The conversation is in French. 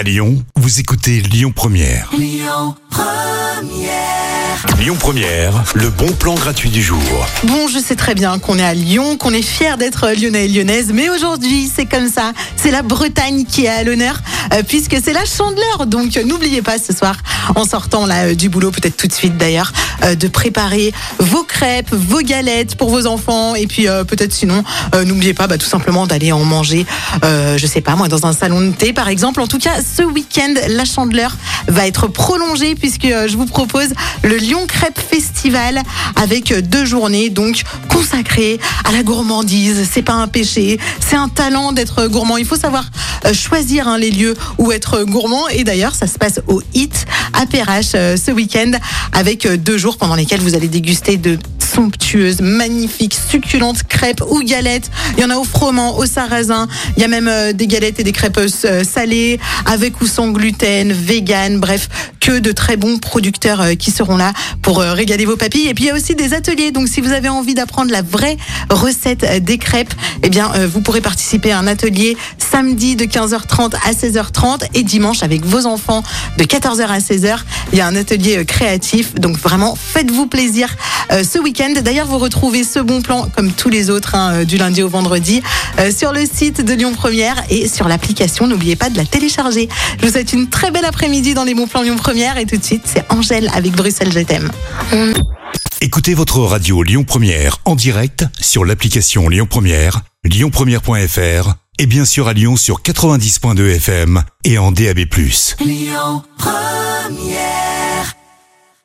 À Lyon, vous écoutez Lyon Première. Lyon Première. le bon plan gratuit du jour. Bon, je sais très bien qu'on est à Lyon, qu'on est fiers d'être lyonnais et lyonnaises, mais aujourd'hui, c'est comme ça. C'est la Bretagne qui est à l'honneur, puisque c'est la chandeleur. Donc, euh, n'oubliez pas ce soir, en sortant là euh, du boulot, peut-être tout de suite d'ailleurs, euh, de préparer vos crêpes, vos galettes pour vos enfants, et puis euh, peut-être sinon, euh, n'oubliez pas bah, tout simplement d'aller en manger, euh, je sais pas moi, dans un salon de thé par exemple. En tout cas, ce week-end, la chandeleur va être prolongée puisque euh, je vous propose le Lyon Crêpe Festival avec euh, deux journées donc consacrées à la gourmandise. C'est pas un péché, c'est un talent d'être gourmand. Il faut savoir euh, choisir hein, les lieux où être gourmand. Et d'ailleurs, ça se passe au HIT à Perrache euh, ce week-end avec euh, deux jours pendant lesquels vous allez déguster de somptueuses, magnifiques, succulentes crêpes ou galettes. Il y en a au froment, au sarrasin. Il y a même euh, des galettes et des crêpes salées, avec ou sans gluten, vegan, bref, que de très bons producteurs euh, qui seront là pour euh, régaler vos papilles. Et puis il y a aussi des ateliers. Donc si vous avez envie d'apprendre la vraie recette euh, des crêpes, eh bien vous pourrez participer à un atelier samedi de 15h30 à 16h30 et dimanche avec vos enfants de 14h à 16h. Il y a un atelier créatif. Donc vraiment, faites-vous plaisir ce week-end. D'ailleurs, vous retrouvez ce bon plan, comme tous les autres, hein, du lundi au vendredi, sur le site de Lyon Première et sur l'application. N'oubliez pas de la télécharger. Je vous souhaite une très belle après-midi dans les bons plans Lyon Première. Et tout de suite, c'est Angèle avec Bruxelles, je t'aime. Écoutez votre radio Lyon Première en direct sur l'application Lyon Première, lyonpremière.fr et bien sûr à Lyon sur 90.2 FM et en DAB+. Lyon Première